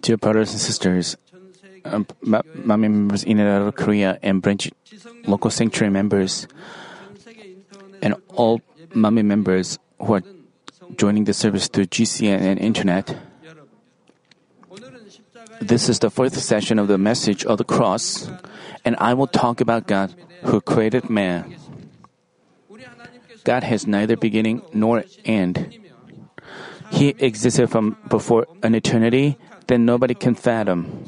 Dear brothers and sisters, um, Manmin members in and out of Korea and branch local sanctuary members, and all Manmin members who are joining the service through GCN and internet. This is the fourth session of the message of the cross, and I will talk about God who created man. God has neither beginning nor end. He existed from before an eternity that nobody can fathom.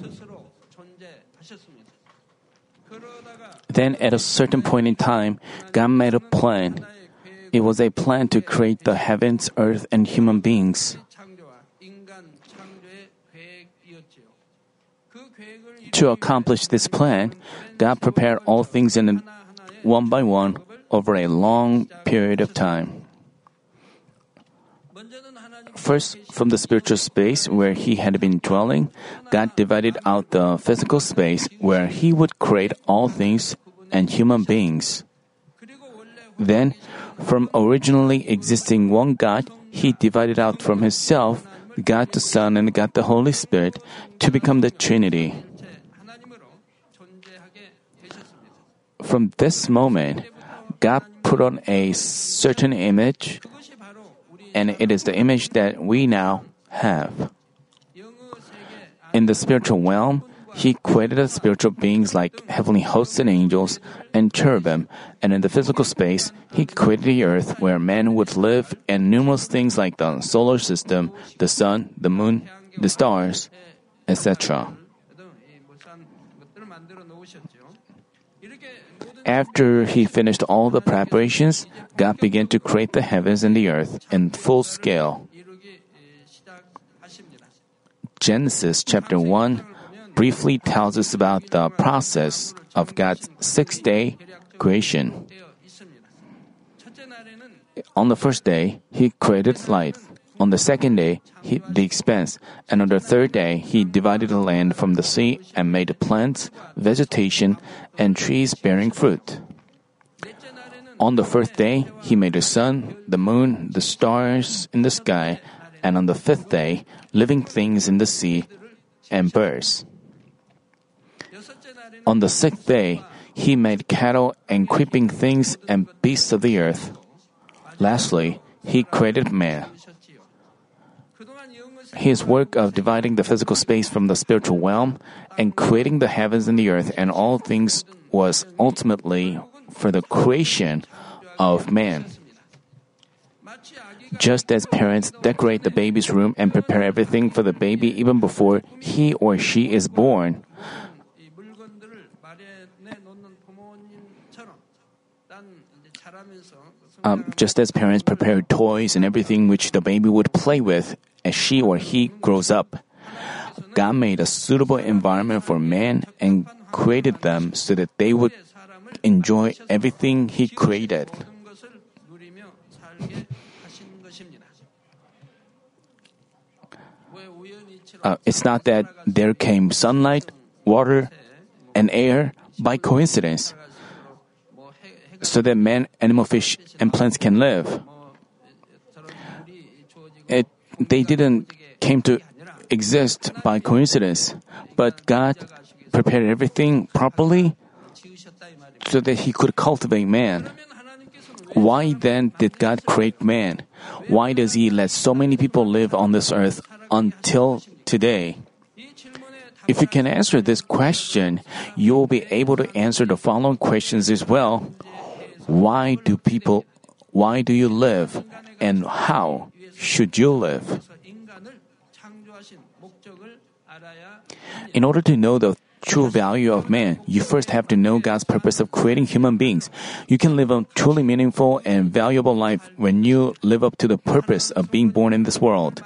Then, at a certain point in time, God made a plan. It was a plan to create the heavens, earth, and human beings. To accomplish this plan, God prepared all things in one by one over a long period of time. First, from the spiritual space where He had been dwelling, God divided out the physical space where He would create all things and human beings. Then, from originally existing one God, He divided out from Himself God the Son and God the Holy Spirit to become the Trinity. From this moment, God put on a certain image, and it is the image that we now have. In the spiritual realm, He created spiritual beings like heavenly hosts and angels and cherubim, and in the physical space, He created the earth where men would live and numerous things like the solar system, the sun, the moon, the stars, etc. After he finished all the preparations, God began to create the heavens and the earth in full scale. Genesis chapter 1 briefly tells us about the process of God's six day creation. On the first day, He created light. On the second day, he, the expanse, and on the third day, he divided the land from the sea and made plants, vegetation, and trees bearing fruit. On the fourth day, he made the sun, the moon, the stars in the sky, and on the fifth day, living things in the sea and birds. On the sixth day, he made cattle and creeping things and beasts of the earth. Lastly, he created man. His work of dividing the physical space from the spiritual realm and creating the heavens and the earth and all things was ultimately for the creation of man. Just as parents decorate the baby's room and prepare everything for the baby even before he or she is born, um, just as parents prepare toys and everything which the baby would play with as she or he grows up, God made a suitable environment for man and created them so that they would enjoy everything He created. Uh, it's not that there came sunlight, water, and air by coincidence, so that man, animal, fish, and plants can live. They didn't came to exist by coincidence, but God prepared everything properly so that He could cultivate man. Why then did God create man? Why does He let so many people live on this earth until today? If you can answer this question, you will be able to answer the following questions as well. Why do people, why do you live? And how should you live? In order to know the true value of man, you first have to know God's purpose of creating human beings. You can live a truly meaningful and valuable life when you live up to the purpose of being born in this world.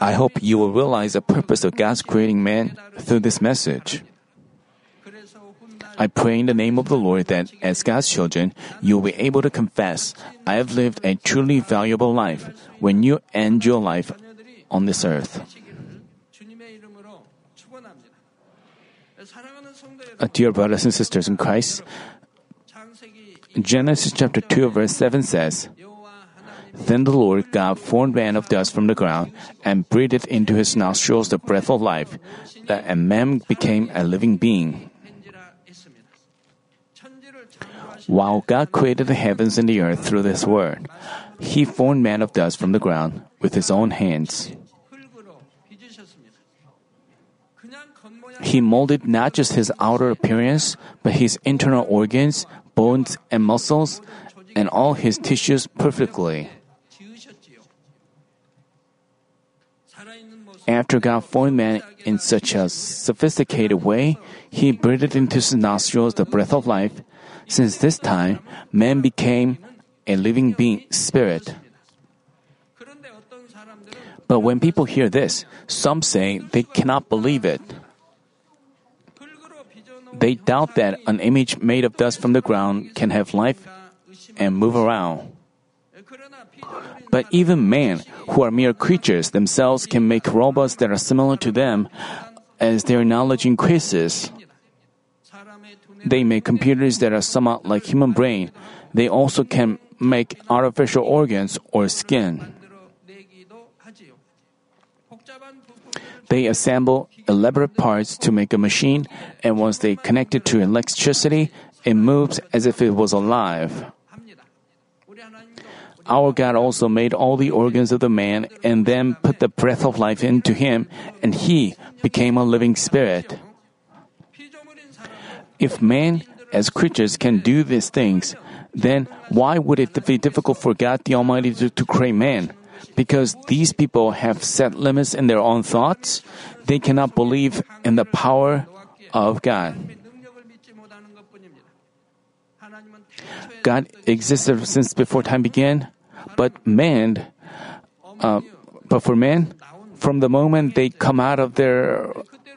I hope you will realize the purpose of God's creating man through this message. I pray in the name of the Lord that as God's children, you will be able to confess, I have lived a truly valuable life when you end your life on this earth. Uh, dear brothers and sisters in Christ, Genesis chapter 2 verse 7 says, Then the Lord God formed man of dust from the ground and breathed into his nostrils the breath of life, that a man became a living being. While God created the heavens and the earth through this word, he formed man of dust from the ground with his own hands. He molded not just his outer appearance, but his internal organs, bones, and muscles, and all his tissues perfectly. After God formed man in such a sophisticated way, he breathed into his nostrils the breath of life. Since this time, man became a living being spirit. But when people hear this, some say they cannot believe it. They doubt that an image made of dust from the ground can have life and move around. But even men, who are mere creatures themselves, can make robots that are similar to them as their knowledge increases. They make computers that are somewhat like human brain. They also can make artificial organs or skin. They assemble elaborate parts to make a machine, and once they connect it to electricity, it moves as if it was alive. Our God also made all the organs of the man and then put the breath of life into him, and he became a living spirit. If man, as creatures, can do these things, then why would it be difficult for God the Almighty to, to create man? Because these people have set limits in their own thoughts, they cannot believe in the power of God. God existed since before time began, but man, uh, but for men, from the moment they come out of their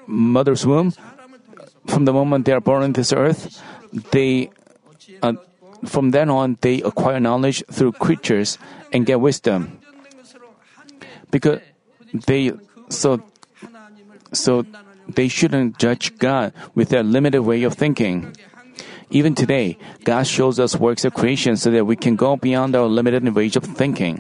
mother's womb, from the moment they are born on this earth, they, uh, from then on, they acquire knowledge through creatures and get wisdom. Because they, so, so they shouldn't judge God with their limited way of thinking. Even today, God shows us works of creation so that we can go beyond our limited range of thinking.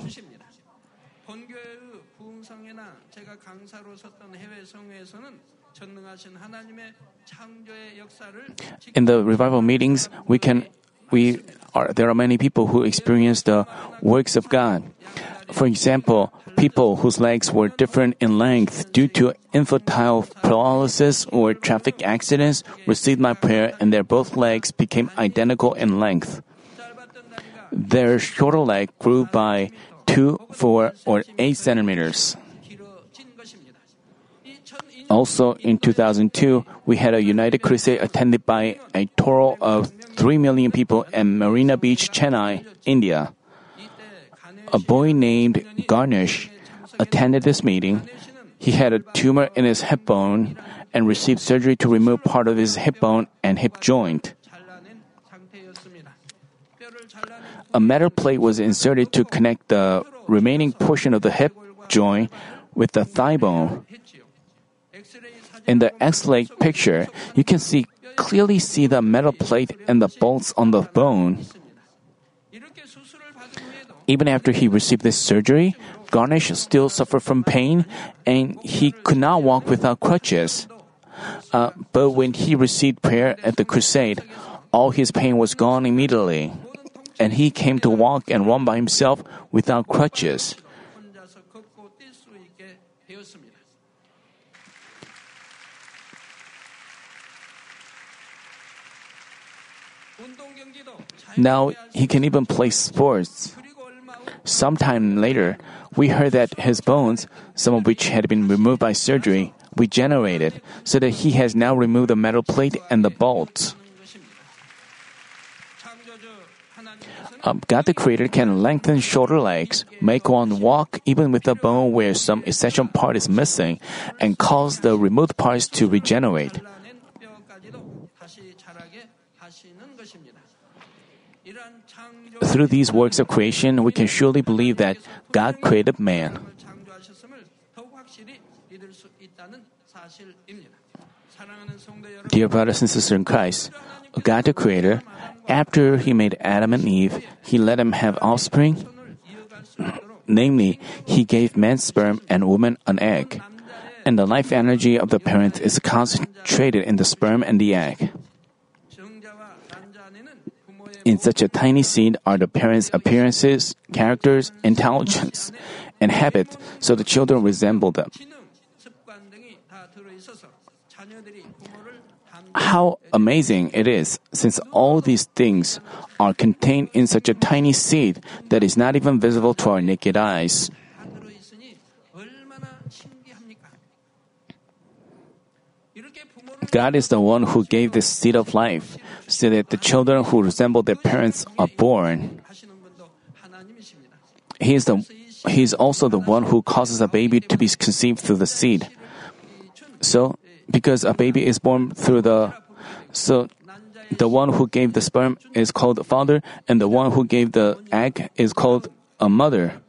In the revival meetings, we can we are there are many people who experience the works of God. For example, people whose legs were different in length due to infantile paralysis or traffic accidents received my prayer and their both legs became identical in length. Their shorter leg grew by 2, 4, or 8 centimeters. Also, in 2002, we had a united crusade attended by a total of 3 million people at Marina Beach, Chennai, India. A boy named Ganesh attended this meeting. He had a tumor in his hip bone and received surgery to remove part of his hip bone and hip joint. A metal plate was inserted to connect the remaining portion of the hip joint with the thigh bone. In the X-ray picture, you can see clearly see the metal plate and the bolts on the bone. Even after he received this surgery, Ganesh still suffered from pain and he could not walk without crutches. Uh, but when he received prayer at the crusade, all his pain was gone immediately, and he came to walk and run by himself without crutches. Now he can even play sports. Sometime later, we heard that his bones, some of which had been removed by surgery, regenerated, so that he has now removed the metal plate and the bolts. Um, God the Creator can lengthen shorter legs, make one walk even with a bone where some essential part is missing, and cause the removed parts to regenerate. Through these works of creation, we can surely believe that God created man. Dear brothers and sisters in Christ, God the Creator, after He made Adam and Eve, He let them have offspring. namely, he gave man sperm and woman an egg. And the life energy of the parent is concentrated in the sperm and the egg. In such a tiny seed are the parents' appearances, characters, intelligence, and habit, so the children resemble them. How amazing it is, since all these things are contained in such a tiny seed that is not even visible to our naked eyes. God is the one who gave this seed of life, so that the children who resemble their parents are born. He is the he is also the one who causes a baby to be conceived through the seed. So, because a baby is born through the so the one who gave the sperm is called father and the one who gave the egg is called a mother.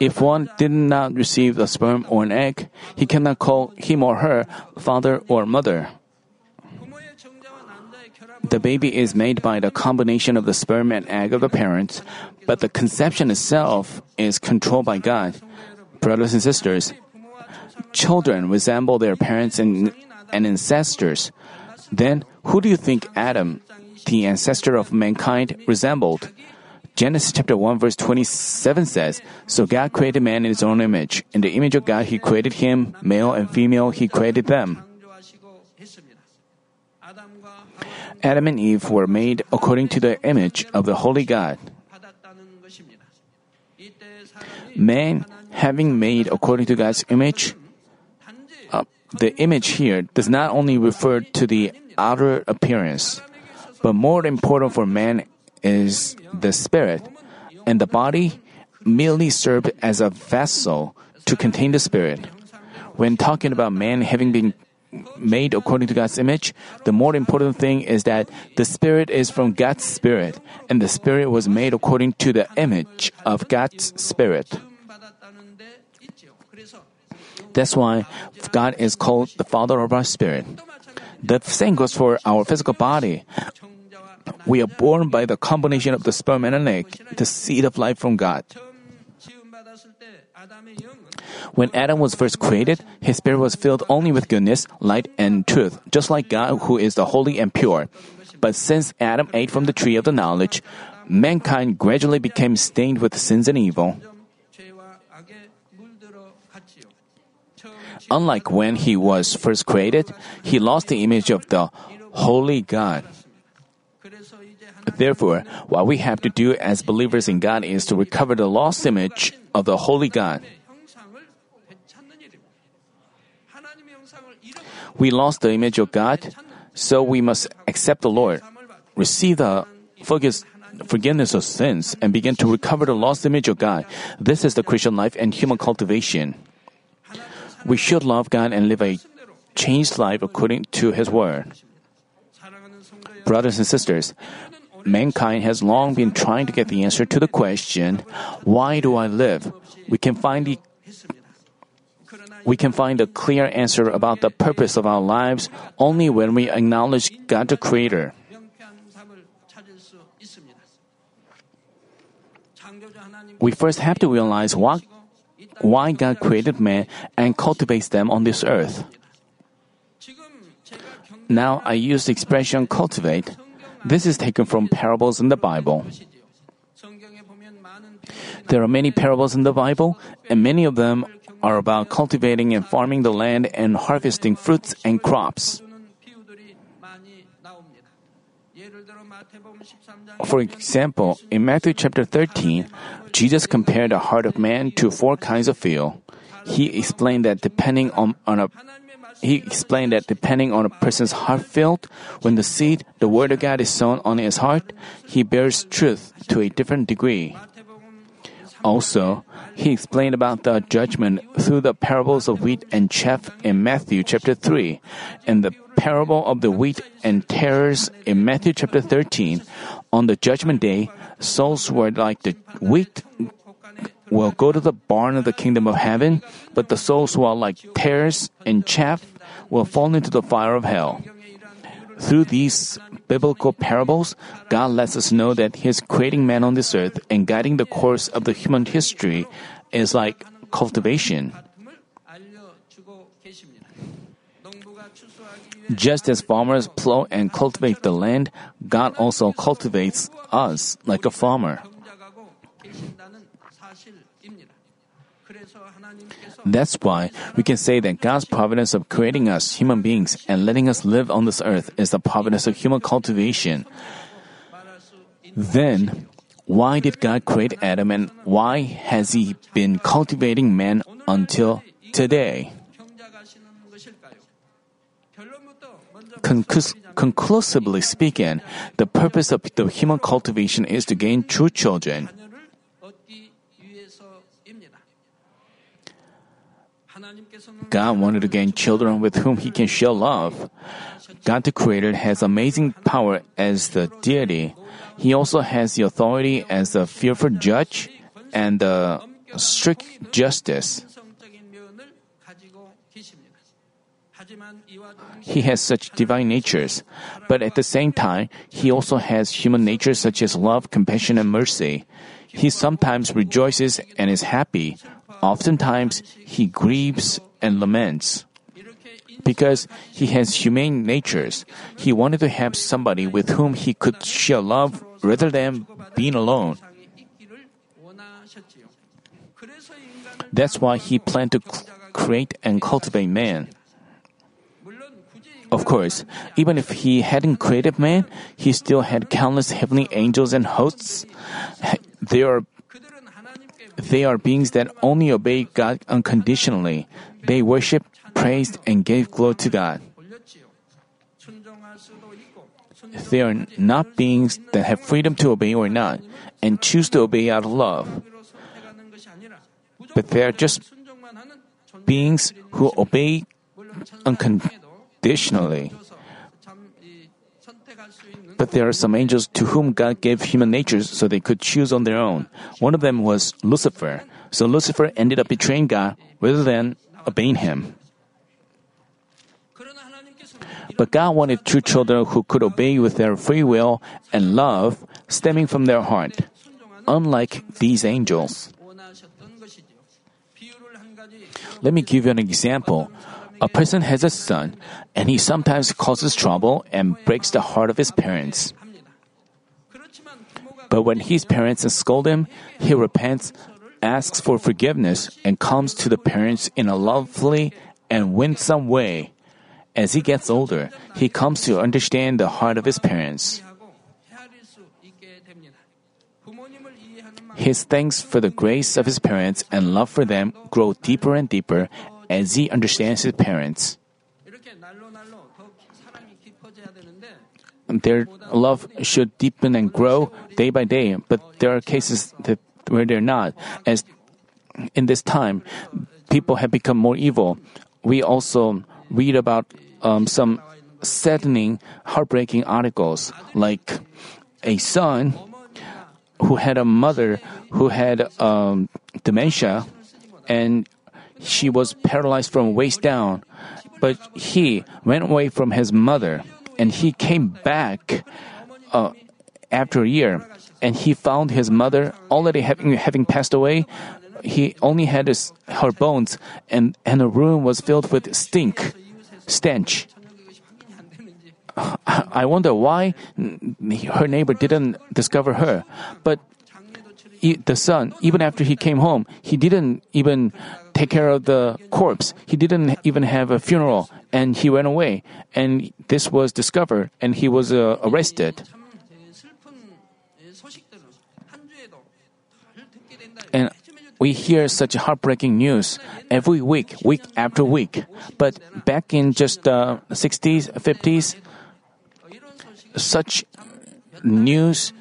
If one did not receive a sperm or an egg, he cannot call him or her father or mother. The baby is made by the combination of the sperm and egg of the parents, but the conception itself is controlled by God. Brothers and sisters, children resemble their parents and, and ancestors. Then, who do you think Adam, the ancestor of mankind, resembled? Genesis chapter 1 verse 27 says, So God created man in his own image. In the image of God he created him, male and female he created them. Adam and Eve were made according to the image of the Holy God. Man, having made according to God's image, uh, the image here does not only refer to the outer appearance, but more important for man is the spirit, and the body merely served as a vessel to contain the spirit. When talking about man having been made according to God's image, the more important thing is that the spirit is from God's spirit, and the spirit was made according to the image of God's spirit. That's why God is called the Father of our spirit. The same goes for our physical body. We are born by the combination of the sperm and an egg, the seed of life from God. When Adam was first created, his spirit was filled only with goodness, light, and truth, just like God who is the holy and pure. But since Adam ate from the tree of the knowledge, mankind gradually became stained with sins and evil. Unlike when he was first created, he lost the image of the holy God. Therefore, what we have to do as believers in God is to recover the lost image of the Holy God. We lost the image of God, so we must accept the Lord, receive the forgiveness of sins, and begin to recover the lost image of God. This is the Christian life and human cultivation. We should love God and live a changed life according to His Word. Brothers and sisters, mankind has long been trying to get the answer to the question, why do I live? We can find the we can find a clear answer about the purpose of our lives only when we acknowledge God the Creator. We first have to realize what, why God created man and cultivates them on this earth. Now I use the expression cultivate this is taken from parables in the Bible. There are many parables in the Bible, and many of them are about cultivating and farming the land and harvesting fruits and crops. For example, in Matthew chapter 13, Jesus compared the heart of man to four kinds of field. He explained that depending on, on a he explained that depending on a person's heart field, when the seed, the word of God is sown on his heart, he bears truth to a different degree. Also, he explained about the judgment through the parables of wheat and chaff in Matthew chapter 3 and the parable of the wheat and tares in Matthew chapter 13. On the judgment day, souls were like the wheat will go to the barn of the kingdom of heaven, but the souls who are like tares and chaff will fall into the fire of hell. Through these biblical parables, God lets us know that His creating man on this earth and guiding the course of the human history is like cultivation. Just as farmers plow and cultivate the land, God also cultivates us like a farmer. That's why we can say that God's providence of creating us human beings and letting us live on this earth is the providence of human cultivation. Then, why did God create Adam and why has He been cultivating man until today? Conclusively speaking, the purpose of the human cultivation is to gain true children. God wanted to gain children with whom he can share love. God the Creator has amazing power as the deity. He also has the authority as the fearful judge and the strict justice. He has such divine natures, but at the same time, he also has human natures such as love, compassion, and mercy. He sometimes rejoices and is happy, Oftentimes, he grieves and laments. Because he has humane natures, he wanted to have somebody with whom he could share love rather than being alone. That's why he planned to create and cultivate man. Of course, even if he hadn't created man, he still had countless heavenly angels and hosts. They are they are beings that only obey God unconditionally. They worship, praised, and gave glory to God. They are not beings that have freedom to obey or not, and choose to obey out of love. But they are just beings who obey unconditionally. But there are some angels to whom God gave human natures so they could choose on their own. One of them was Lucifer. So Lucifer ended up betraying God rather than obeying him. But God wanted true children who could obey with their free will and love stemming from their heart, unlike these angels. Let me give you an example. A person has a son, and he sometimes causes trouble and breaks the heart of his parents. But when his parents scold him, he repents, asks for forgiveness, and comes to the parents in a lovely and winsome way. As he gets older, he comes to understand the heart of his parents. His thanks for the grace of his parents and love for them grow deeper and deeper as he understands his parents. Their love should deepen and grow day by day, but there are cases that, where they're not. As in this time, people have become more evil. We also read about um, some saddening, heartbreaking articles, like a son who had a mother who had um, dementia, and she was paralyzed from waist down. But he went away from his mother, and he came back uh, after a year, and he found his mother already having having passed away. He only had his, her bones, and and the room was filled with stink, stench. I wonder why her neighbor didn't discover her. But the son, even after he came home, he didn't even take care of the corpse. He didn't even have a funeral, and he went away. And this was discovered, and he was uh, arrested. And we hear such heartbreaking news every week, week after week. But back in just the uh, 60s, 50s, such news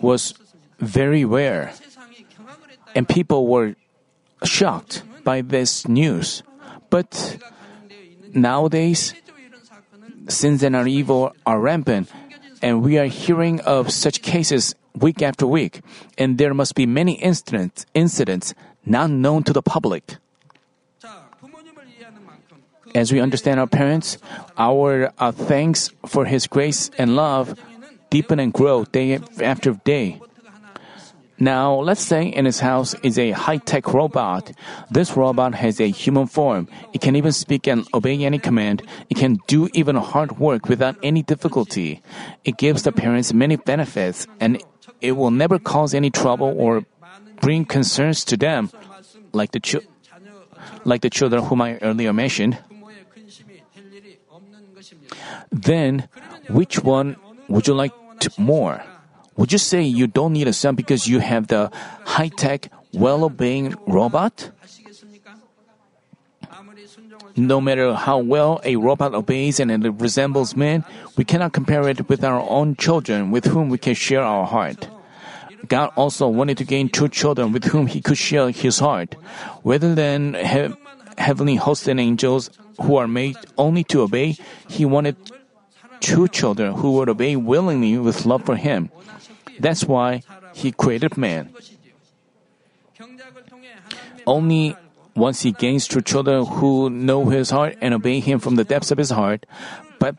was very rare, and people were shocked by this news. But nowadays, sins and are evil are rampant, and we are hearing of such cases week after week, and there must be many incidents, incidents not known to the public. As we understand our parents, our uh, thanks for His grace and love deepen and grow day after day. Now, let's say in his house is a high tech robot. This robot has a human form. It can even speak and obey any command. It can do even hard work without any difficulty. It gives the parents many benefits and it will never cause any trouble or bring concerns to them, like the, chi- like the children whom I earlier mentioned. Then, which one would you like to more? Would you say you don't need a son because you have the high tech, well obeying robot? No matter how well a robot obeys and it resembles man, we cannot compare it with our own children with whom we can share our heart. God also wanted to gain two children with whom he could share his heart. Rather than he- heavenly hosts and angels who are made only to obey, he wanted two children who would obey willingly with love for him. That's why He created man. Only once He gains true children who know His heart and obey Him from the depths of His heart, but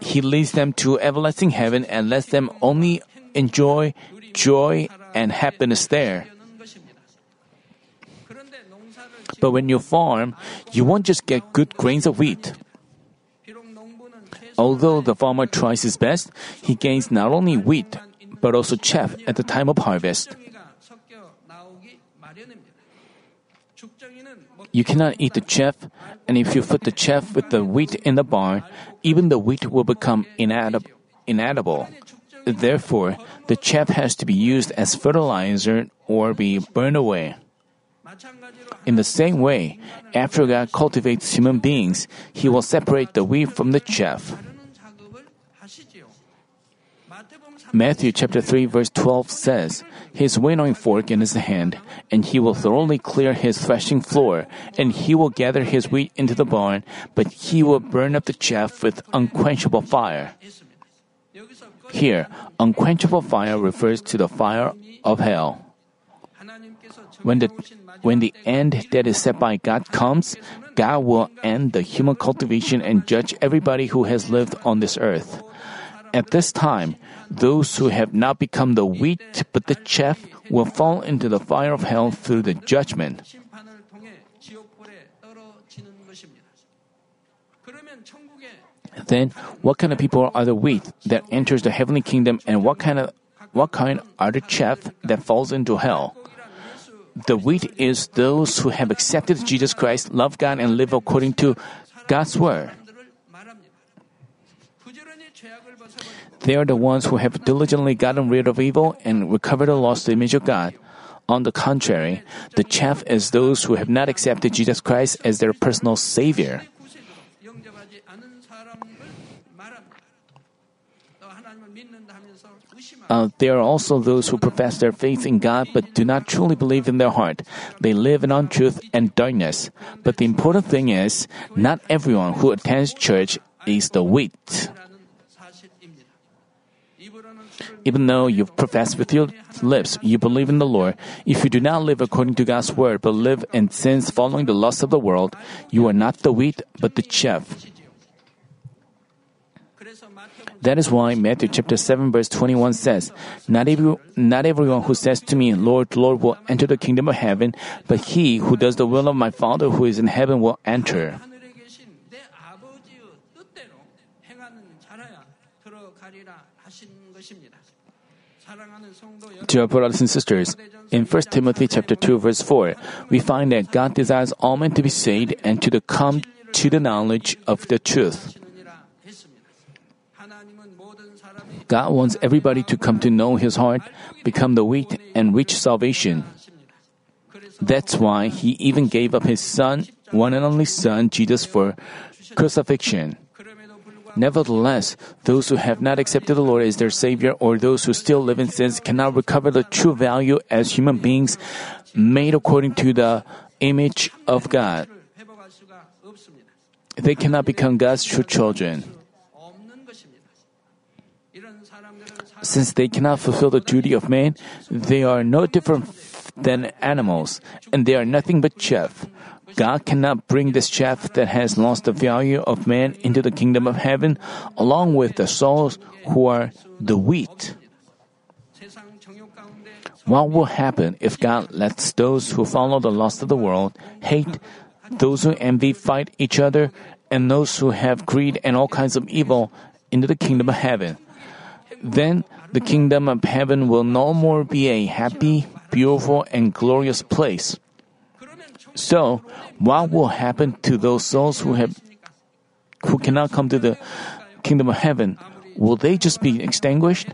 He leads them to everlasting heaven and lets them only enjoy joy and happiness there. But when you farm, you won't just get good grains of wheat. Although the farmer tries his best, he gains not only wheat, but also chaff at the time of harvest. You cannot eat the chaff, and if you put the chaff with the wheat in the barn, even the wheat will become inadib- inedible. Therefore, the chaff has to be used as fertilizer or be burned away. In the same way, after God cultivates human beings, He will separate the wheat from the chaff. Matthew chapter 3 verse 12 says, His winnowing fork in his hand, and he will thoroughly clear his threshing floor, and he will gather his wheat into the barn, but he will burn up the chaff with unquenchable fire. Here, unquenchable fire refers to the fire of hell. When the, when the end that is set by God comes, God will end the human cultivation and judge everybody who has lived on this earth. At this time, those who have not become the wheat but the chaff will fall into the fire of hell through the judgment. Then, what kind of people are the wheat that enters the heavenly kingdom, and what kind of what kind are the chaff that falls into hell? the wheat is those who have accepted Jesus Christ, love God, and live according to God's word. They are the ones who have diligently gotten rid of evil and recovered the lost image of God. On the contrary, the chaff is those who have not accepted Jesus Christ as their personal Savior. Uh, there are also those who profess their faith in God but do not truly believe in their heart. They live in untruth and darkness. But the important thing is, not everyone who attends church is the wheat. Even though you profess with your lips you believe in the Lord, if you do not live according to God's word but live in sins following the lust of the world, you are not the wheat but the chaff. That is why Matthew chapter 7 verse 21 says, not, every, not everyone who says to me, Lord, Lord, will enter the kingdom of heaven, but he who does the will of my Father who is in heaven will enter. Dear brothers and sisters, in 1 Timothy chapter 2 verse 4, we find that God desires all men to be saved and to the come to the knowledge of the truth. God wants everybody to come to know His heart, become the wheat, and reach salvation. That's why He even gave up His Son, one and only Son, Jesus, for crucifixion. Nevertheless, those who have not accepted the Lord as their Savior or those who still live in sins cannot recover the true value as human beings made according to the image of God. They cannot become God's true children. since they cannot fulfill the duty of man, they are no different than animals, and they are nothing but chaff. God cannot bring this chaff that has lost the value of man into the kingdom of heaven, along with the souls who are the wheat. What will happen if God lets those who follow the lust of the world, hate, those who envy, fight each other, and those who have greed and all kinds of evil into the kingdom of heaven? Then the kingdom of heaven will no more be a happy, beautiful, and glorious place. So, what will happen to those souls who have who cannot come to the kingdom of heaven? Will they just be extinguished?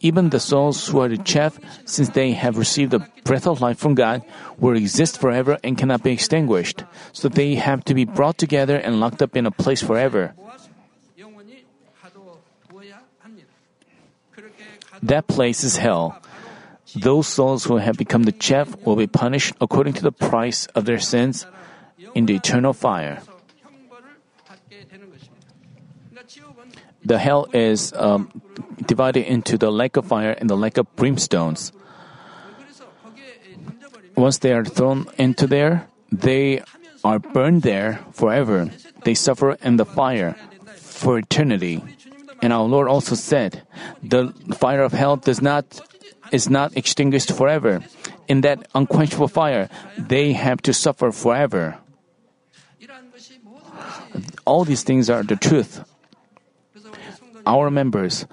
Even the souls who are the chaff, since they have received the breath of life from God, will exist forever and cannot be extinguished. So they have to be brought together and locked up in a place forever. That place is hell. Those souls who have become the chaff will be punished according to the price of their sins in the eternal fire. The hell is um, divided into the lake of fire and the lake of brimstones. Once they are thrown into there, they are burned there forever. They suffer in the fire for eternity. And our Lord also said, The fire of hell does not is not extinguished forever. In that unquenchable fire, they have to suffer forever. All these things are the truth. Our members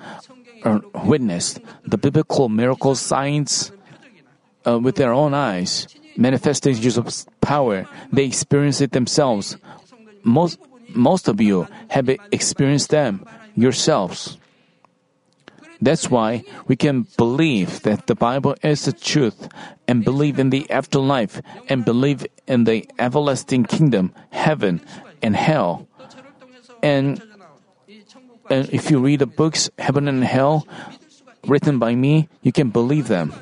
are witnessed the biblical miracle signs uh, with their own eyes, manifestations of power. They experience it themselves. Most most of you have experienced them yourselves. That's why we can believe that the Bible is the truth and believe in the afterlife and believe in the everlasting kingdom, heaven, and hell. And, and if you read the books, Heaven and Hell, written by me, you can believe them.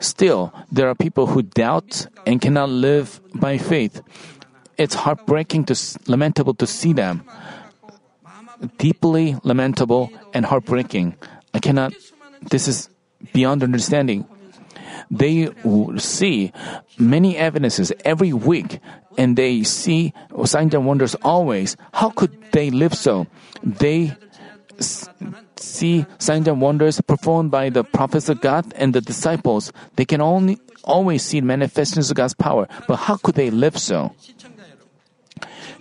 Still, there are people who doubt and cannot live by faith. It's heartbreaking to lamentable to see them. Deeply lamentable and heartbreaking. I cannot. This is beyond understanding. They see many evidences every week, and they see signs and wonders always. How could they live so? They see signs and wonders performed by the prophets of God and the disciples. They can only always see manifestations of God's power, but how could they live so?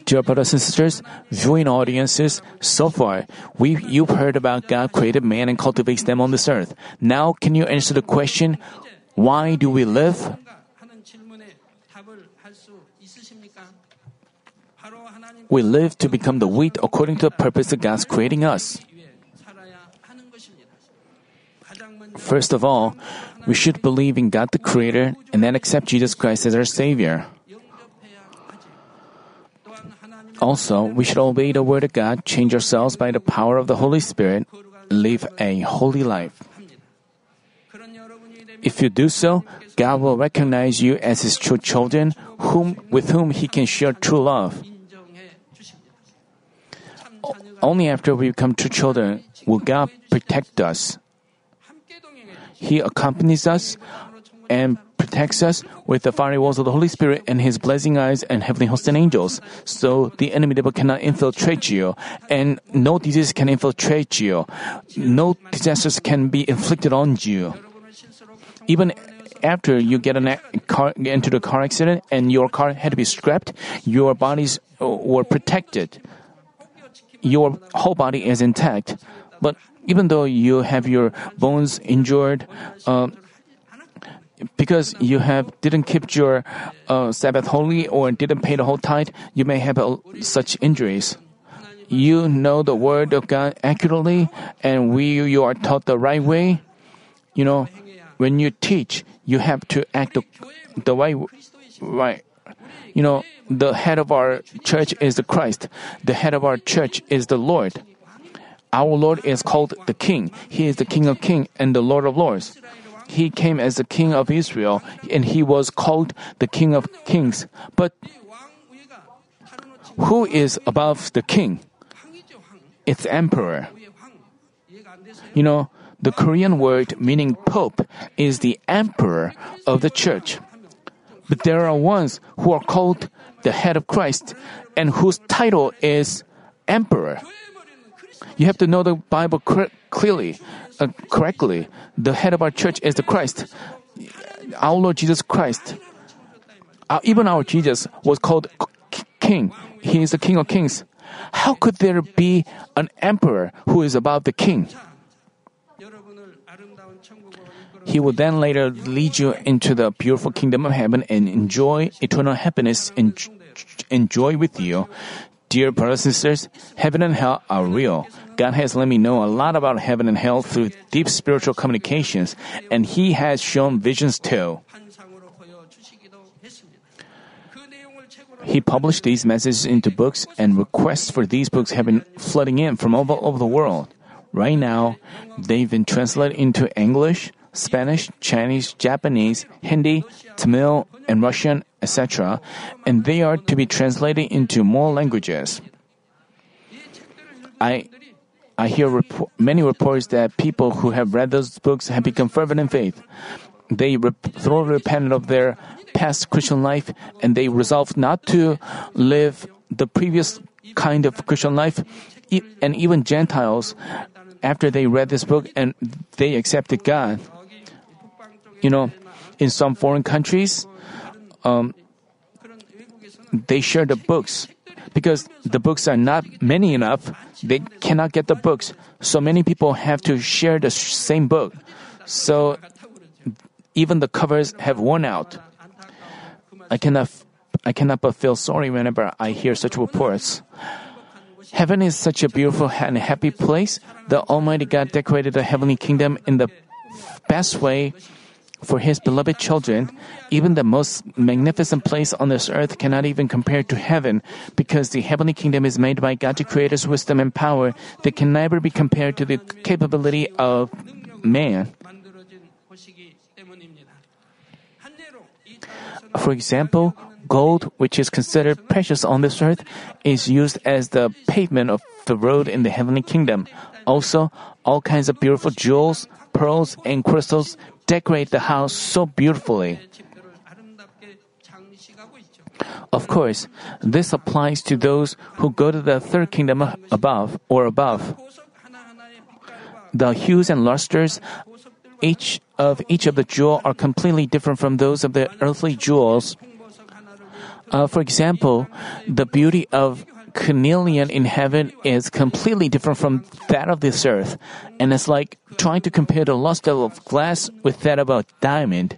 Dear brothers and sisters, viewing audiences, so far, we, you've heard about God created man and cultivates them on this earth. Now, can you answer the question, why do we live? We live to become the wheat according to the purpose of God's creating us. First of all, we should believe in God the Creator and then accept Jesus Christ as our Savior. Also, we should obey the Word of God, change ourselves by the power of the Holy Spirit, live a holy life. If you do so, God will recognize you as His true children, whom, with whom He can share true love. Only after we become true children will God protect us. He accompanies us and protects us with the fiery walls of the Holy Spirit and His blazing eyes and heavenly host and angels. So the enemy devil cannot infiltrate you, and no disease can infiltrate you. No disasters can be inflicted on you. Even after you get an car, into the car accident and your car had to be scrapped, your bodies uh, were protected. Your whole body is intact. But even though you have your bones injured, uh, because you have didn't keep your uh, Sabbath holy or didn't pay the whole tithe, you may have uh, such injuries. You know the word of God accurately, and we you are taught the right way. You know, when you teach, you have to act the, the way right. You know, the head of our church is the Christ. The head of our church is the Lord. Our Lord is called the King. He is the King of Kings and the Lord of Lords he came as the king of Israel and he was called the king of kings. But who is above the king? It's emperor. You know, the Korean word meaning pope is the emperor of the church. But there are ones who are called the head of Christ and whose title is emperor. You have to know the Bible clearly, uh, correctly. The head of our church is the Christ, our Lord Jesus Christ. Uh, even our Jesus was called k- King. He is the King of Kings. How could there be an emperor who is above the king? He will then later lead you into the beautiful kingdom of heaven and enjoy eternal happiness and enjoy with you. Dear brothers and sisters, heaven and hell are real. God has let me know a lot about heaven and hell through deep spiritual communications, and He has shown visions too. He published these messages into books, and requests for these books have been flooding in from all over the world. Right now, they've been translated into English, Spanish, Chinese, Japanese, Hindi, Tamil, and Russian, etc., and they are to be translated into more languages. I I hear many reports that people who have read those books have become fervent in faith. They rep- thoroughly repented of their past Christian life and they resolved not to live the previous kind of Christian life. E- And even Gentiles, after they read this book and they accepted God, you know, in some foreign countries, um, they share the books because the books are not many enough. They cannot get the books, so many people have to share the same book. So even the covers have worn out. I cannot, I cannot but feel sorry whenever I hear such reports. Heaven is such a beautiful and happy place. The Almighty God decorated the heavenly kingdom in the best way for his beloved children, even the most magnificent place on this earth cannot even compare to heaven, because the heavenly kingdom is made by God the Creator's wisdom and power that can never be compared to the capability of man. For example, gold, which is considered precious on this earth, is used as the pavement of the road in the heavenly kingdom. Also, all kinds of beautiful jewels, pearls, and crystals decorate the house so beautifully. Of course, this applies to those who go to the third kingdom above or above. The hues and lusters each of each of the jewel are completely different from those of the earthly jewels. Uh, for example, the beauty of carnelian in heaven is completely different from that of this earth, and it's like trying to compare the luster of glass with that of a diamond.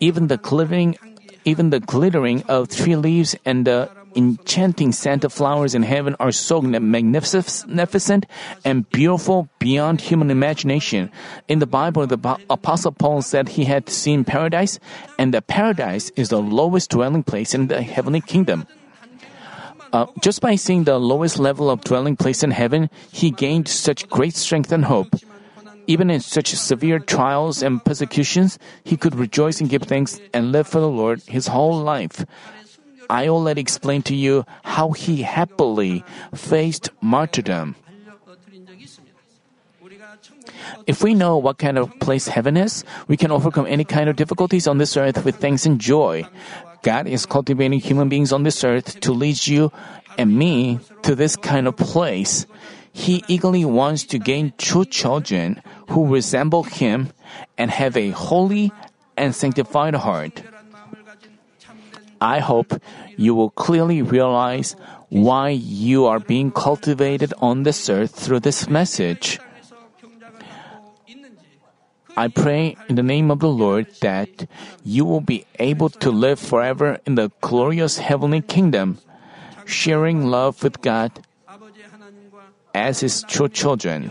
Even the glittering, even the glittering of tree leaves and the enchanting scent of flowers in heaven are so magnificent and beautiful beyond human imagination. In the Bible, the Apostle Paul said he had seen paradise, and the paradise is the lowest dwelling place in the heavenly kingdom uh, just by seeing the lowest level of dwelling place in heaven, he gained such great strength and hope. Even in such severe trials and persecutions, he could rejoice and give thanks and live for the Lord his whole life. I already explained to you how he happily faced martyrdom. If we know what kind of place heaven is, we can overcome any kind of difficulties on this earth with thanks and joy. God is cultivating human beings on this earth to lead you and me to this kind of place. He eagerly wants to gain true children who resemble Him and have a holy and sanctified heart. I hope you will clearly realize why you are being cultivated on this earth through this message. I pray in the name of the Lord that you will be able to live forever in the glorious heavenly kingdom, sharing love with God as His true children.